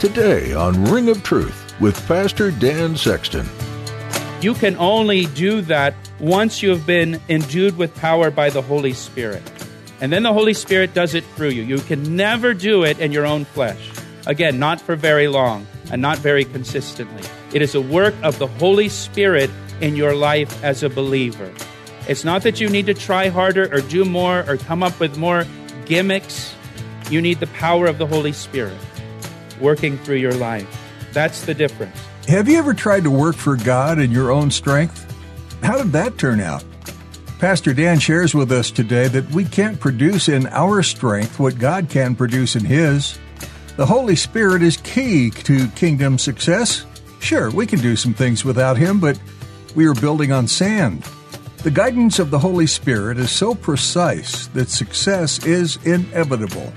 Today on Ring of Truth with Pastor Dan Sexton. You can only do that once you have been endued with power by the Holy Spirit. And then the Holy Spirit does it through you. You can never do it in your own flesh. Again, not for very long and not very consistently. It is a work of the Holy Spirit in your life as a believer. It's not that you need to try harder or do more or come up with more gimmicks. You need the power of the Holy Spirit working through your life. That's the difference. Have you ever tried to work for God in your own strength? How did that turn out? Pastor Dan shares with us today that we can't produce in our strength what God can produce in His. The Holy Spirit is key to kingdom success. Sure, we can do some things without Him, but we are building on sand. The guidance of the Holy Spirit is so precise that success is inevitable.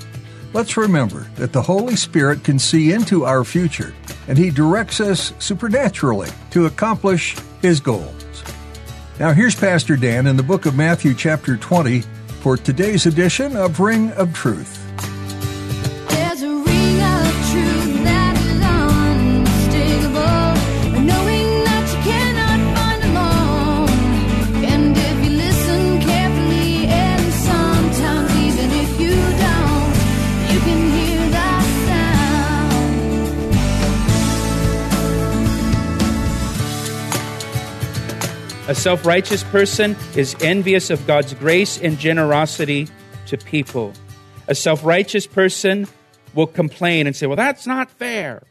Let's remember that the Holy Spirit can see into our future, and He directs us supernaturally to accomplish His goals. Now, here's Pastor Dan in the book of Matthew, chapter 20, for today's edition of Ring of Truth. A self righteous person is envious of God's grace and generosity to people. A self righteous person will complain and say, Well, that's not fair.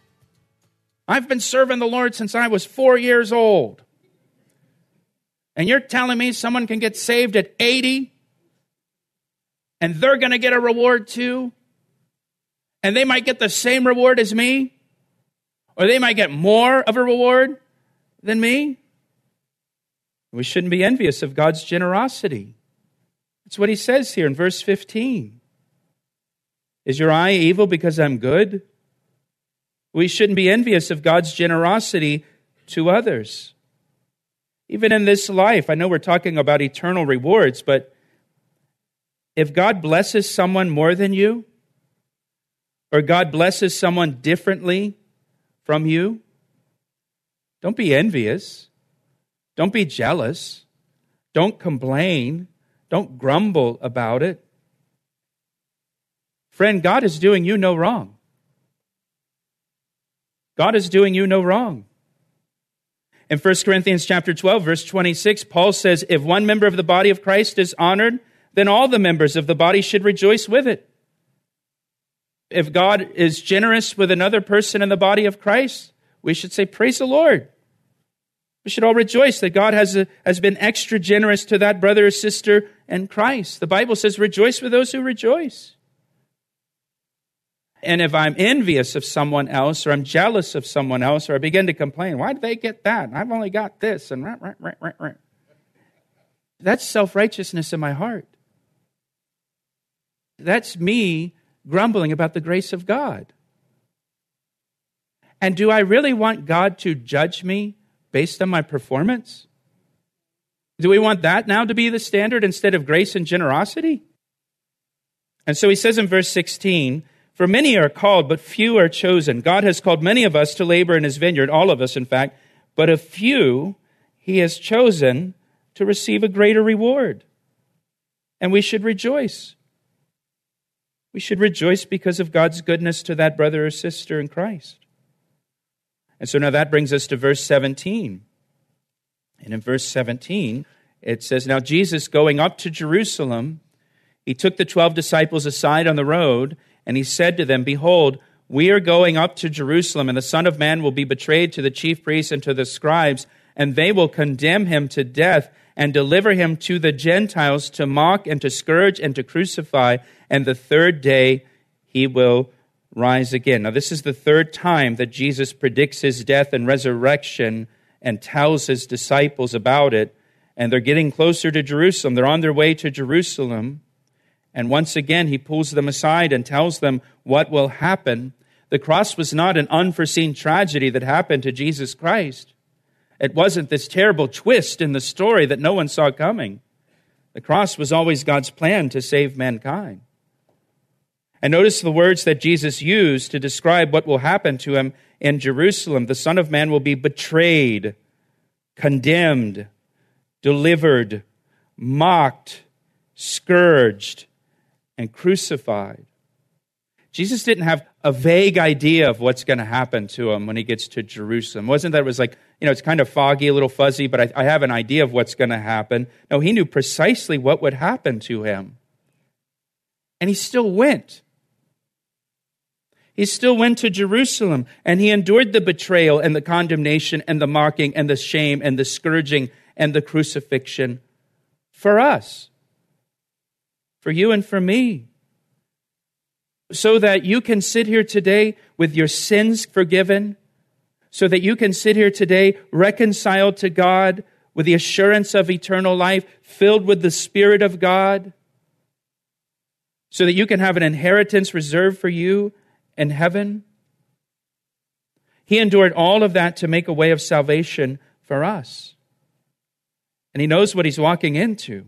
I've been serving the Lord since I was four years old. And you're telling me someone can get saved at 80 and they're going to get a reward too? And they might get the same reward as me? Or they might get more of a reward than me? We shouldn't be envious of God's generosity. That's what he says here in verse 15. Is your eye evil because I'm good? We shouldn't be envious of God's generosity to others. Even in this life, I know we're talking about eternal rewards, but if God blesses someone more than you, or God blesses someone differently from you, don't be envious. Don't be jealous. Don't complain. Don't grumble about it. Friend, God is doing you no wrong. God is doing you no wrong. In 1 Corinthians chapter 12 verse 26, Paul says, "If one member of the body of Christ is honored, then all the members of the body should rejoice with it." If God is generous with another person in the body of Christ, we should say, "Praise the Lord." We should all rejoice that God has, a, has been extra generous to that brother or sister in Christ. The Bible says, rejoice with those who rejoice. And if I'm envious of someone else, or I'm jealous of someone else, or I begin to complain, why did they get that? And I've only got this, and. That's self righteousness in my heart. That's me grumbling about the grace of God. And do I really want God to judge me based on my performance? Do we want that now to be the standard instead of grace and generosity? And so he says in verse 16, For many are called, but few are chosen. God has called many of us to labor in his vineyard, all of us, in fact, but a few he has chosen to receive a greater reward. And we should rejoice. We should rejoice because of God's goodness to that brother or sister in Christ. And so now that brings us to verse 17. And in verse 17, it says, Now Jesus going up to Jerusalem, he took the twelve disciples aside on the road, and he said to them, Behold, we are going up to Jerusalem, and the Son of Man will be betrayed to the chief priests and to the scribes, and they will condemn him to death and deliver him to the Gentiles to mock and to scourge and to crucify, and the third day he will rise again. Now, this is the third time that Jesus predicts his death and resurrection and tells his disciples about it. And they're getting closer to Jerusalem. They're on their way to Jerusalem. And once again, he pulls them aside and tells them what will happen. The cross was not an unforeseen tragedy that happened to Jesus Christ. It wasn't this terrible twist in the story that no one saw coming. The cross was always God's plan to save mankind. And notice the words that Jesus used to describe what will happen to him in Jerusalem. The Son of Man will be betrayed, condemned, delivered, mocked, scourged, and crucified. Jesus didn't have a vague idea of what's going to happen to him when he gets to Jerusalem. It wasn't that it was like, you know, it's kind of foggy, a little fuzzy, but I, I have an idea of what's going to happen. No, he knew precisely what would happen to him. And he still went. He still went to Jerusalem and he endured the betrayal and the condemnation and the mocking and the shame and the scourging and the crucifixion for us, for you and for me so that you can sit here today with your sins forgiven, so that you can sit here today reconciled to God with the assurance of eternal life, filled with the Spirit of God, so that you can have an inheritance reserved for you in heaven. He endured all of that to make a way of salvation for us. And he knows what he's walking into.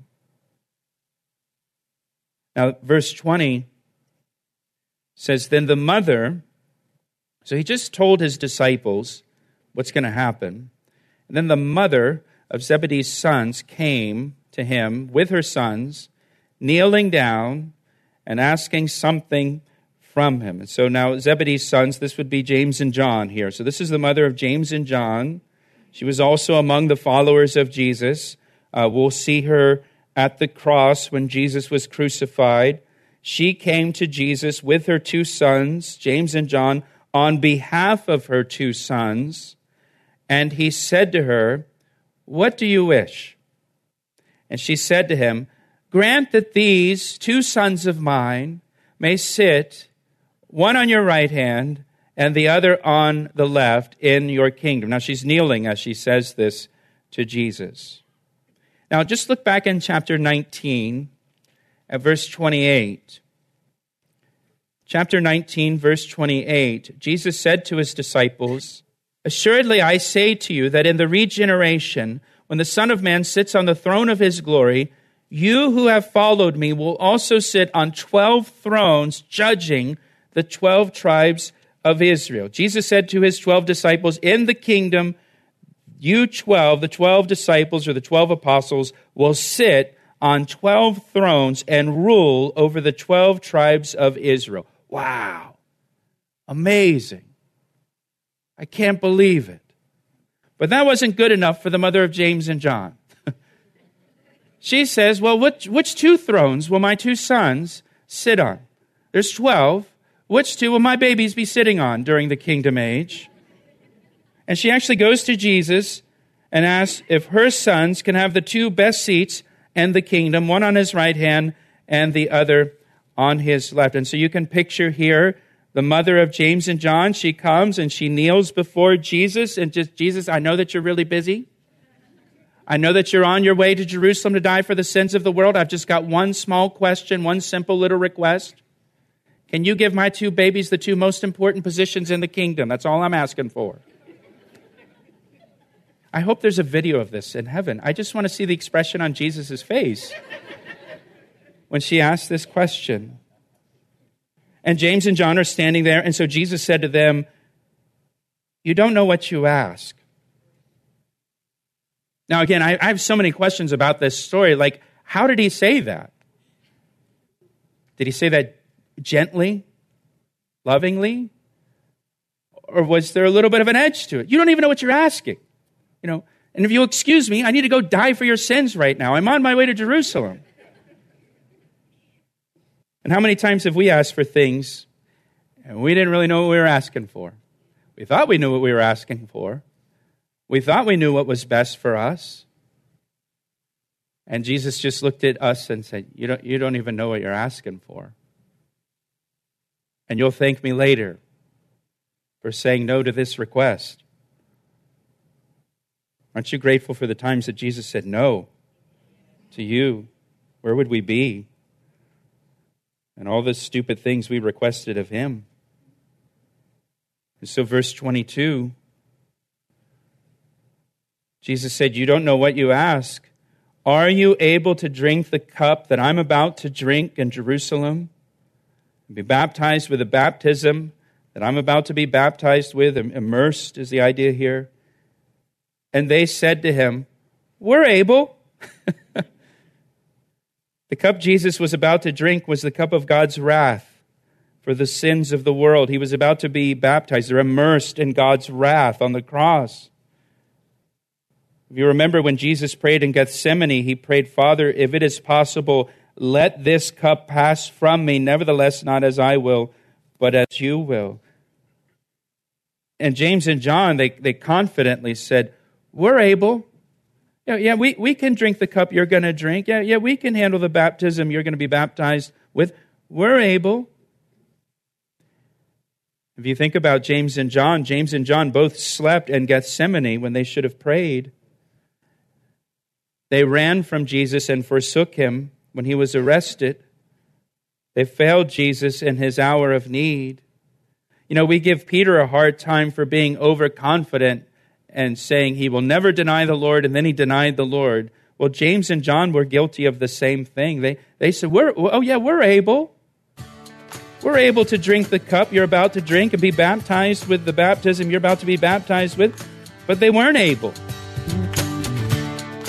Now, verse 20 says, Then the mother, so he just told his disciples what's going to happen. And then the mother of Zebedee's sons came to him with her sons, kneeling down and asking something from him. And so now Zebedee's sons, this would be James and John here. So this is the mother of James and John. She was also among the followers of Jesus. Uh, we'll see her at the cross when Jesus was crucified she came to Jesus with her two sons, James and John, on behalf of her two sons. And he said to her, What do you wish? And she said to him, Grant that these two sons of mine may sit, one on your right hand and the other on the left, in your kingdom. Now she's kneeling as she says this to Jesus. Now just look back in chapter 19 at verse 28. Chapter 19, verse 28, Jesus said to his disciples, Assuredly I say to you that in the regeneration, when the Son of Man sits on the throne of his glory, you who have followed me will also sit on 12 thrones, judging the 12 tribes of Israel. Jesus said to his 12 disciples, In the kingdom, you 12, the 12 disciples or the 12 apostles, will sit on 12 thrones and rule over the 12 tribes of Israel. Wow. Amazing. I can't believe it. But that wasn't good enough for the mother of James and John. she says, Well, which, which two thrones will my two sons sit on? There's 12. Which two will my babies be sitting on during the kingdom age? And she actually goes to Jesus and asks if her sons can have the two best seats in the kingdom, one on his right hand and the other on his left. And so you can picture here the mother of James and John. She comes and she kneels before Jesus and just, Jesus, I know that you're really busy. I know that you're on your way to Jerusalem to die for the sins of the world. I've just got one small question, one simple little request. Can you give my two babies the two most important positions in the kingdom? That's all I'm asking for. I hope there's a video of this in heaven. I just want to see the expression on Jesus' face when she asked this question. And James and John are standing there, and so Jesus said to them, You don't know what you ask. Now, again, I, I have so many questions about this story. Like, how did he say that? Did he say that gently, lovingly? Or was there a little bit of an edge to it? You don't even know what you're asking. You know, and if you'll excuse me, I need to go die for your sins right now. I'm on my way to Jerusalem. And how many times have we asked for things and we didn't really know what we were asking for? We thought we knew what we were asking for. We thought we knew what was best for us. And Jesus just looked at us and said, You don't, you don't even know what you're asking for. And you'll thank me later for saying no to this request. Aren't you grateful for the times that Jesus said no to you? Where would we be? And all the stupid things we requested of him. And so, verse 22, Jesus said, You don't know what you ask. Are you able to drink the cup that I'm about to drink in Jerusalem? Be baptized with the baptism that I'm about to be baptized with, immersed is the idea here. And they said to him, We're able. the cup Jesus was about to drink was the cup of God's wrath for the sins of the world. He was about to be baptized. They're immersed in God's wrath on the cross. If you remember when Jesus prayed in Gethsemane, he prayed, Father, if it is possible, let this cup pass from me. Nevertheless, not as I will, but as you will. And James and John, they, they confidently said, We're able. Yeah, yeah we, we can drink the cup you're going to drink. Yeah, yeah, we can handle the baptism you're going to be baptized with. We're able. If you think about James and John, James and John both slept in Gethsemane when they should have prayed. They ran from Jesus and forsook him when he was arrested. They failed Jesus in his hour of need. You know, we give Peter a hard time for being overconfident and saying he will never deny the Lord, and then he denied the Lord. Well, James and John were guilty of the same thing. They, they said, we're, Oh, yeah, we're able. We're able to drink the cup you're about to drink and be baptized with the baptism you're about to be baptized with, but they weren't able.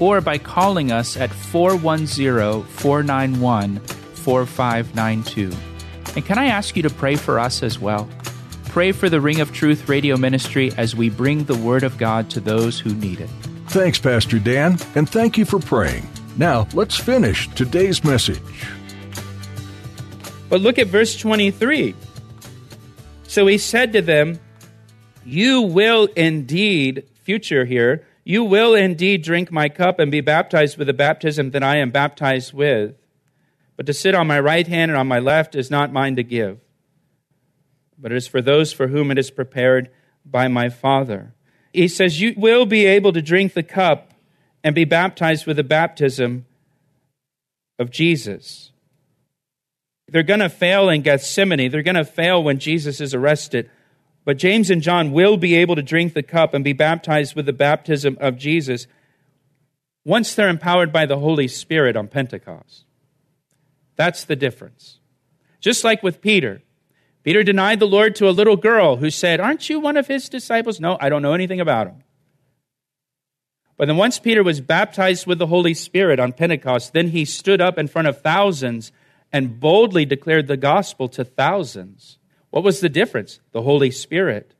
or by calling us at 410 491 4592. And can I ask you to pray for us as well? Pray for the Ring of Truth radio ministry as we bring the Word of God to those who need it. Thanks, Pastor Dan, and thank you for praying. Now, let's finish today's message. But look at verse 23. So he said to them, You will indeed, future here, you will indeed drink my cup and be baptized with the baptism that I am baptized with. But to sit on my right hand and on my left is not mine to give, but it is for those for whom it is prepared by my Father. He says, You will be able to drink the cup and be baptized with the baptism of Jesus. They're going to fail in Gethsemane. They're going to fail when Jesus is arrested. But James and John will be able to drink the cup and be baptized with the baptism of Jesus once they're empowered by the Holy Spirit on Pentecost. That's the difference. Just like with Peter. Peter denied the Lord to a little girl who said, Aren't you one of his disciples? No, I don't know anything about him. But then once Peter was baptized with the Holy Spirit on Pentecost, then he stood up in front of thousands and boldly declared the gospel to thousands. What was the difference? The Holy Spirit.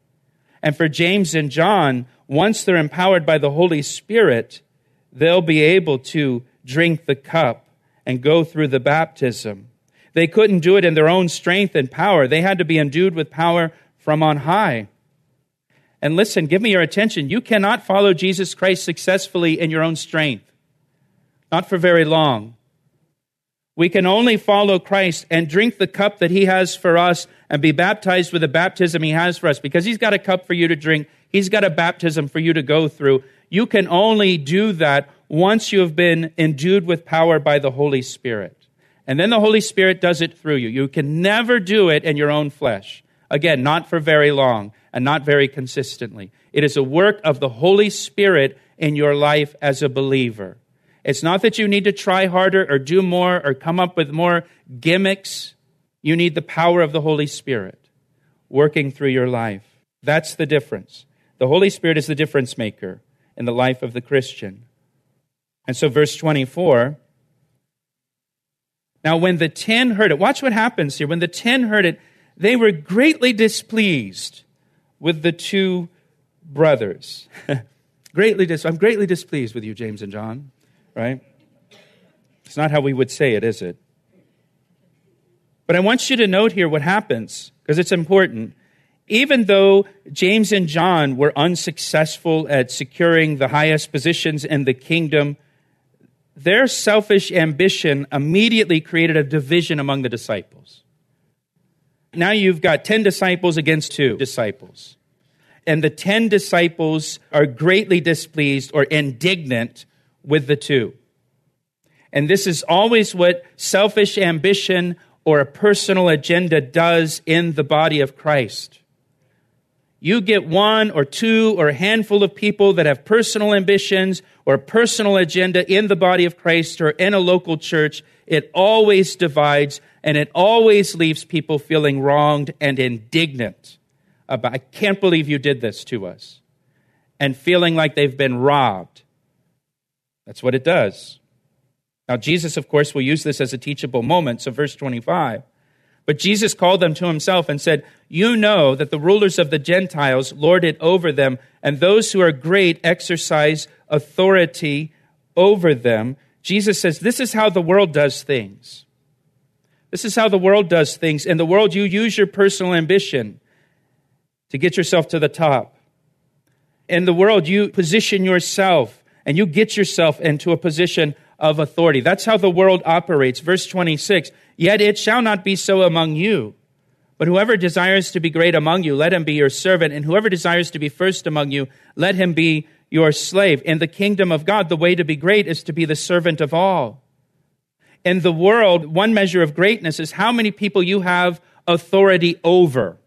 And for James and John, once they're empowered by the Holy Spirit, they'll be able to drink the cup and go through the baptism. They couldn't do it in their own strength and power. They had to be endued with power from on high. And listen, give me your attention. You cannot follow Jesus Christ successfully in your own strength, not for very long. We can only follow Christ and drink the cup that he has for us and be baptized with the baptism he has for us because he's got a cup for you to drink. He's got a baptism for you to go through. You can only do that once you have been endued with power by the Holy Spirit. And then the Holy Spirit does it through you. You can never do it in your own flesh. Again, not for very long and not very consistently. It is a work of the Holy Spirit in your life as a believer. It's not that you need to try harder or do more or come up with more gimmicks. You need the power of the Holy Spirit working through your life. That's the difference. The Holy Spirit is the difference maker in the life of the Christian. And so, verse 24 now, when the ten heard it, watch what happens here. When the ten heard it, they were greatly displeased with the two brothers. greatly dis- I'm greatly displeased with you, James and John, right? It's not how we would say it, is it? But I want you to note here what happens, because it's important. Even though James and John were unsuccessful at securing the highest positions in the kingdom, their selfish ambition immediately created a division among the disciples. Now you've got 10 disciples against two disciples. And the 10 disciples are greatly displeased or indignant with the two. And this is always what selfish ambition or a personal agenda does in the body of Christ. You get one or two or a handful of people that have personal ambitions or personal agenda in the body of Christ or in a local church, it always divides and it always leaves people feeling wronged and indignant about, I can't believe you did this to us, and feeling like they've been robbed. That's what it does. Now, Jesus, of course, will use this as a teachable moment. So, verse 25. But Jesus called them to himself and said, You know that the rulers of the Gentiles lord it over them, and those who are great exercise authority over them. Jesus says, This is how the world does things. This is how the world does things. In the world, you use your personal ambition to get yourself to the top. In the world, you position yourself and you get yourself into a position of authority. That's how the world operates. Verse 26 Yet it shall not be so among you. But whoever desires to be great among you, let him be your servant. And whoever desires to be first among you, let him be your slave. In the kingdom of God, the way to be great is to be the servant of all. In the world, one measure of greatness is how many people you have authority over,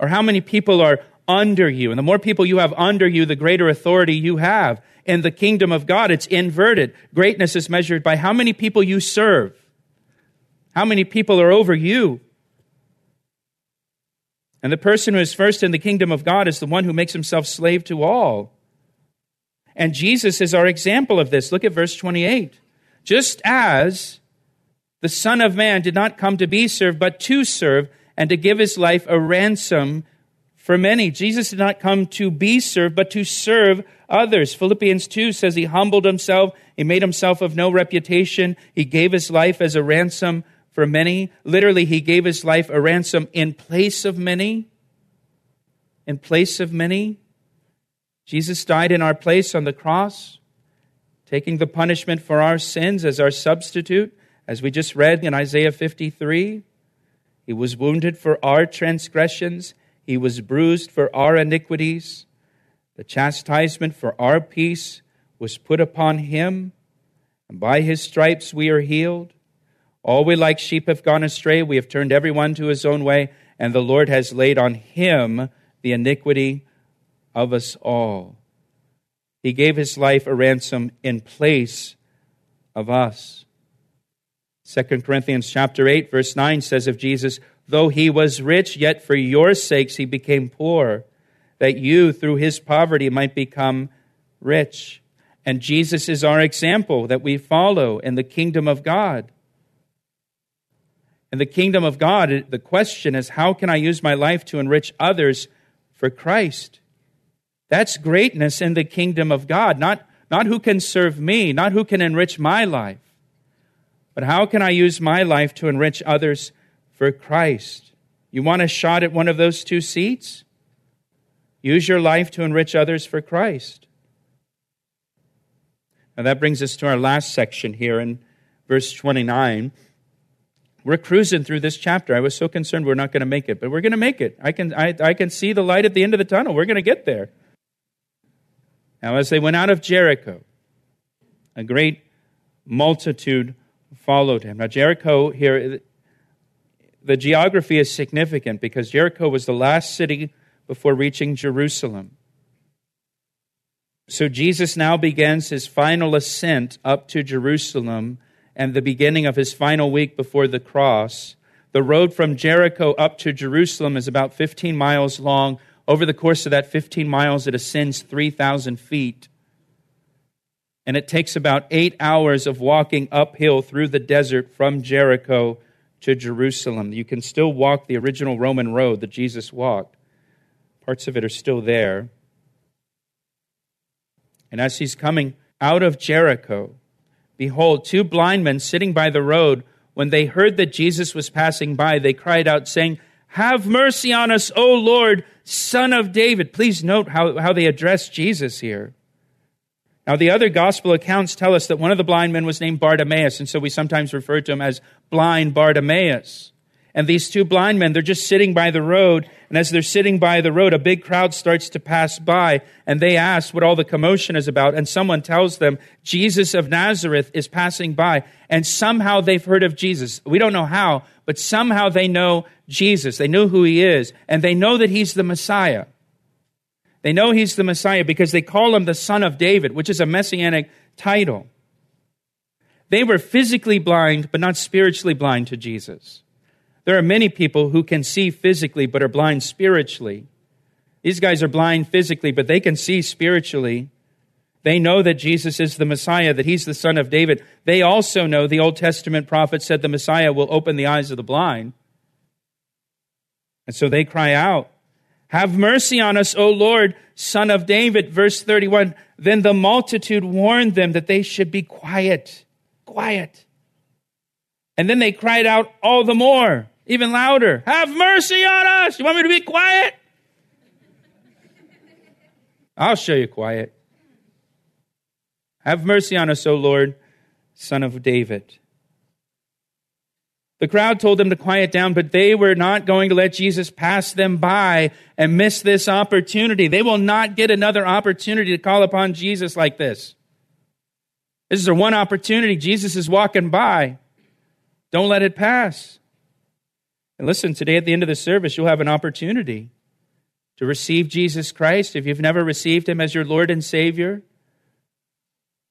or how many people are under you. And the more people you have under you, the greater authority you have. In the kingdom of God, it's inverted. Greatness is measured by how many people you serve, how many people are over you. And the person who is first in the kingdom of God is the one who makes himself slave to all. And Jesus is our example of this. Look at verse 28. Just as the Son of Man did not come to be served, but to serve and to give his life a ransom for many. Jesus did not come to be served, but to serve others. Philippians 2 says he humbled himself, he made himself of no reputation, he gave his life as a ransom for many. Literally, he gave his life a ransom in place of many. In place of many. Jesus died in our place on the cross, taking the punishment for our sins as our substitute, as we just read in Isaiah 53. He was wounded for our transgressions. He was bruised for our iniquities. The chastisement for our peace was put upon him, and by his stripes we are healed. All we like sheep have gone astray. We have turned everyone to his own way, and the Lord has laid on him the iniquity of us all. He gave his life a ransom in place of us. 2 Corinthians chapter 8 verse 9 says of Jesus, Though he was rich, yet for your sakes he became poor, that you, through his poverty, might become rich. And Jesus is our example that we follow in the kingdom of God. In the kingdom of God, the question is how can I use my life to enrich others for Christ? That's greatness in the kingdom of God, not, not who can serve me, not who can enrich my life, but how can I use my life to enrich others for Christ. You want a shot at one of those two seats? Use your life to enrich others for Christ. Now that brings us to our last section here in verse 29. We're cruising through this chapter. I was so concerned we're not going to make it, but we're going to make it. I can, I, I can see the light at the end of the tunnel. We're going to get there. Now, as they went out of Jericho, a great multitude followed him. Now, Jericho here, the geography is significant because Jericho was the last city before reaching Jerusalem. So Jesus now begins his final ascent up to Jerusalem and the beginning of his final week before the cross. The road from Jericho up to Jerusalem is about 15 miles long. Over the course of that 15 miles, it ascends 3,000 feet. And it takes about eight hours of walking uphill through the desert from Jericho to Jerusalem. You can still walk the original Roman road that Jesus walked. Parts of it are still there. And as he's coming out of Jericho, behold, two blind men sitting by the road, when they heard that Jesus was passing by, they cried out, saying, Have mercy on us, O Lord, Son of David. Please note how, how they address Jesus here. Now, the other gospel accounts tell us that one of the blind men was named Bartimaeus, and so we sometimes refer to him as blind Bartimaeus. And these two blind men, they're just sitting by the road, and as they're sitting by the road, a big crowd starts to pass by, and they ask what all the commotion is about, and someone tells them Jesus of Nazareth is passing by, and somehow they've heard of Jesus. We don't know how, but somehow they know Jesus. They know who he is, and they know that he's the Messiah. They know he's the Messiah because they call him the Son of David, which is a messianic title. They were physically blind, but not spiritually blind to Jesus. There are many people who can see physically, but are blind spiritually. These guys are blind physically, but they can see spiritually. They know that Jesus is the Messiah, that he's the Son of David. They also know the Old Testament prophet said the Messiah will open the eyes of the blind. And so they cry out, have mercy on us, O Lord, son of David. Verse 31. Then the multitude warned them that they should be quiet, quiet. And then they cried out all the more, even louder, Have mercy on us. You want me to be quiet? I'll show you quiet. Have mercy on us, O Lord, son of David. The crowd told them to quiet down, but they were not going to let Jesus pass them by and miss this opportunity. They will not get another opportunity to call upon Jesus like this. This is their one opportunity. Jesus is walking by. Don't let it pass. And listen, today at the end of the service, you'll have an opportunity to receive Jesus Christ if you've never received him as your Lord and Savior.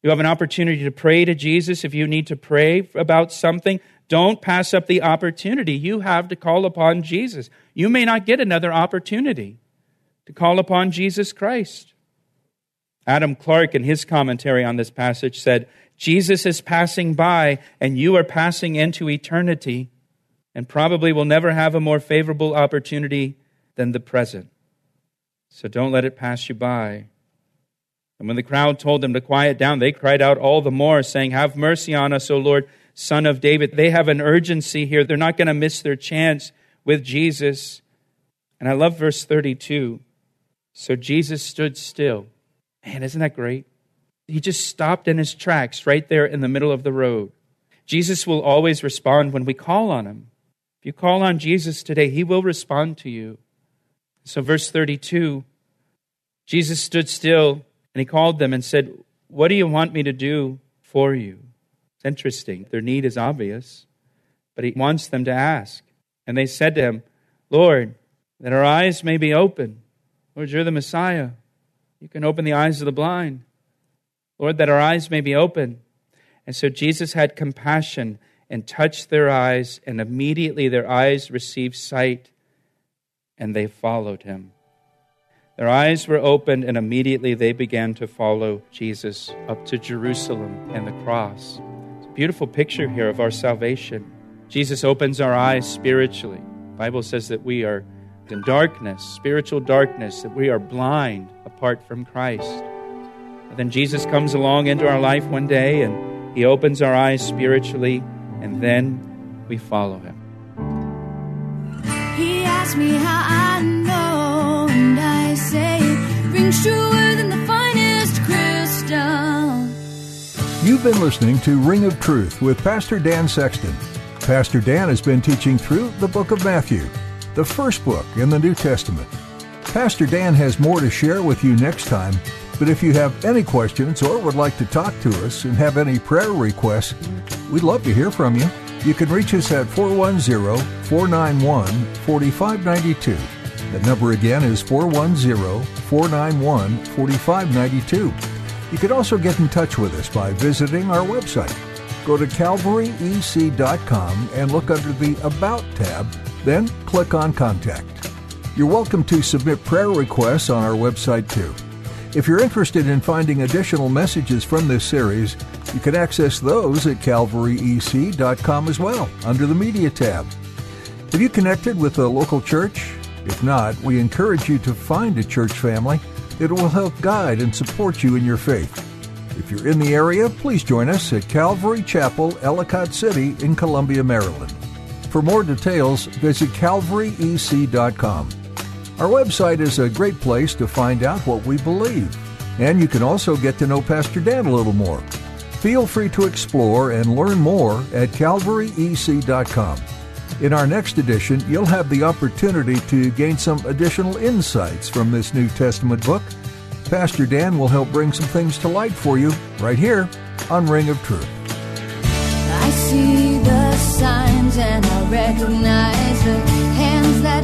You have an opportunity to pray to Jesus if you need to pray about something. Don't pass up the opportunity you have to call upon Jesus. You may not get another opportunity to call upon Jesus Christ. Adam Clarke, in his commentary on this passage, said, Jesus is passing by, and you are passing into eternity, and probably will never have a more favorable opportunity than the present. So don't let it pass you by. And when the crowd told them to quiet down, they cried out all the more, saying, Have mercy on us, O Lord, son of David. They have an urgency here. They're not going to miss their chance with Jesus. And I love verse 32. So Jesus stood still. Man, isn't that great? He just stopped in his tracks right there in the middle of the road. Jesus will always respond when we call on him. If you call on Jesus today, he will respond to you. So, verse 32 Jesus stood still and he called them and said, What do you want me to do for you? Interesting. Their need is obvious, but he wants them to ask. And they said to him, Lord, that our eyes may be open. Lord, you're the Messiah. You can open the eyes of the blind. Lord, that our eyes may be open. And so Jesus had compassion and touched their eyes, and immediately their eyes received sight, and they followed him. Their eyes were opened, and immediately they began to follow Jesus up to Jerusalem and the cross. Beautiful picture here of our salvation. Jesus opens our eyes spiritually. The Bible says that we are in darkness, spiritual darkness, that we are blind apart from Christ. And then Jesus comes along into our life one day and he opens our eyes spiritually, and then we follow him. He asked me how I know, and I say rings truer You've been listening to Ring of Truth with Pastor Dan Sexton. Pastor Dan has been teaching through the book of Matthew, the first book in the New Testament. Pastor Dan has more to share with you next time, but if you have any questions or would like to talk to us and have any prayer requests, we'd love to hear from you. You can reach us at 410 491 4592. The number again is 410 491 4592. You can also get in touch with us by visiting our website. Go to calvaryec.com and look under the About tab, then click on Contact. You're welcome to submit prayer requests on our website too. If you're interested in finding additional messages from this series, You can access those at calvaryec.com as well, under the Media tab. Have you connected with a local church? If not, we encourage you to find a church family that will help guide and support you in your faith. If you're in the area, please join us at Calvary Chapel, Ellicott City in Columbia, Maryland. For more details, visit calvaryec.com. Our website is a great place to find out what we believe, and you can also get to know Pastor Dan a little more. Feel free to explore and learn more at calvaryec.com. In our next edition, you'll have the opportunity to gain some additional insights from this New Testament book. Pastor Dan will help bring some things to light for you right here on Ring of Truth. I see the signs and I recognize the hands that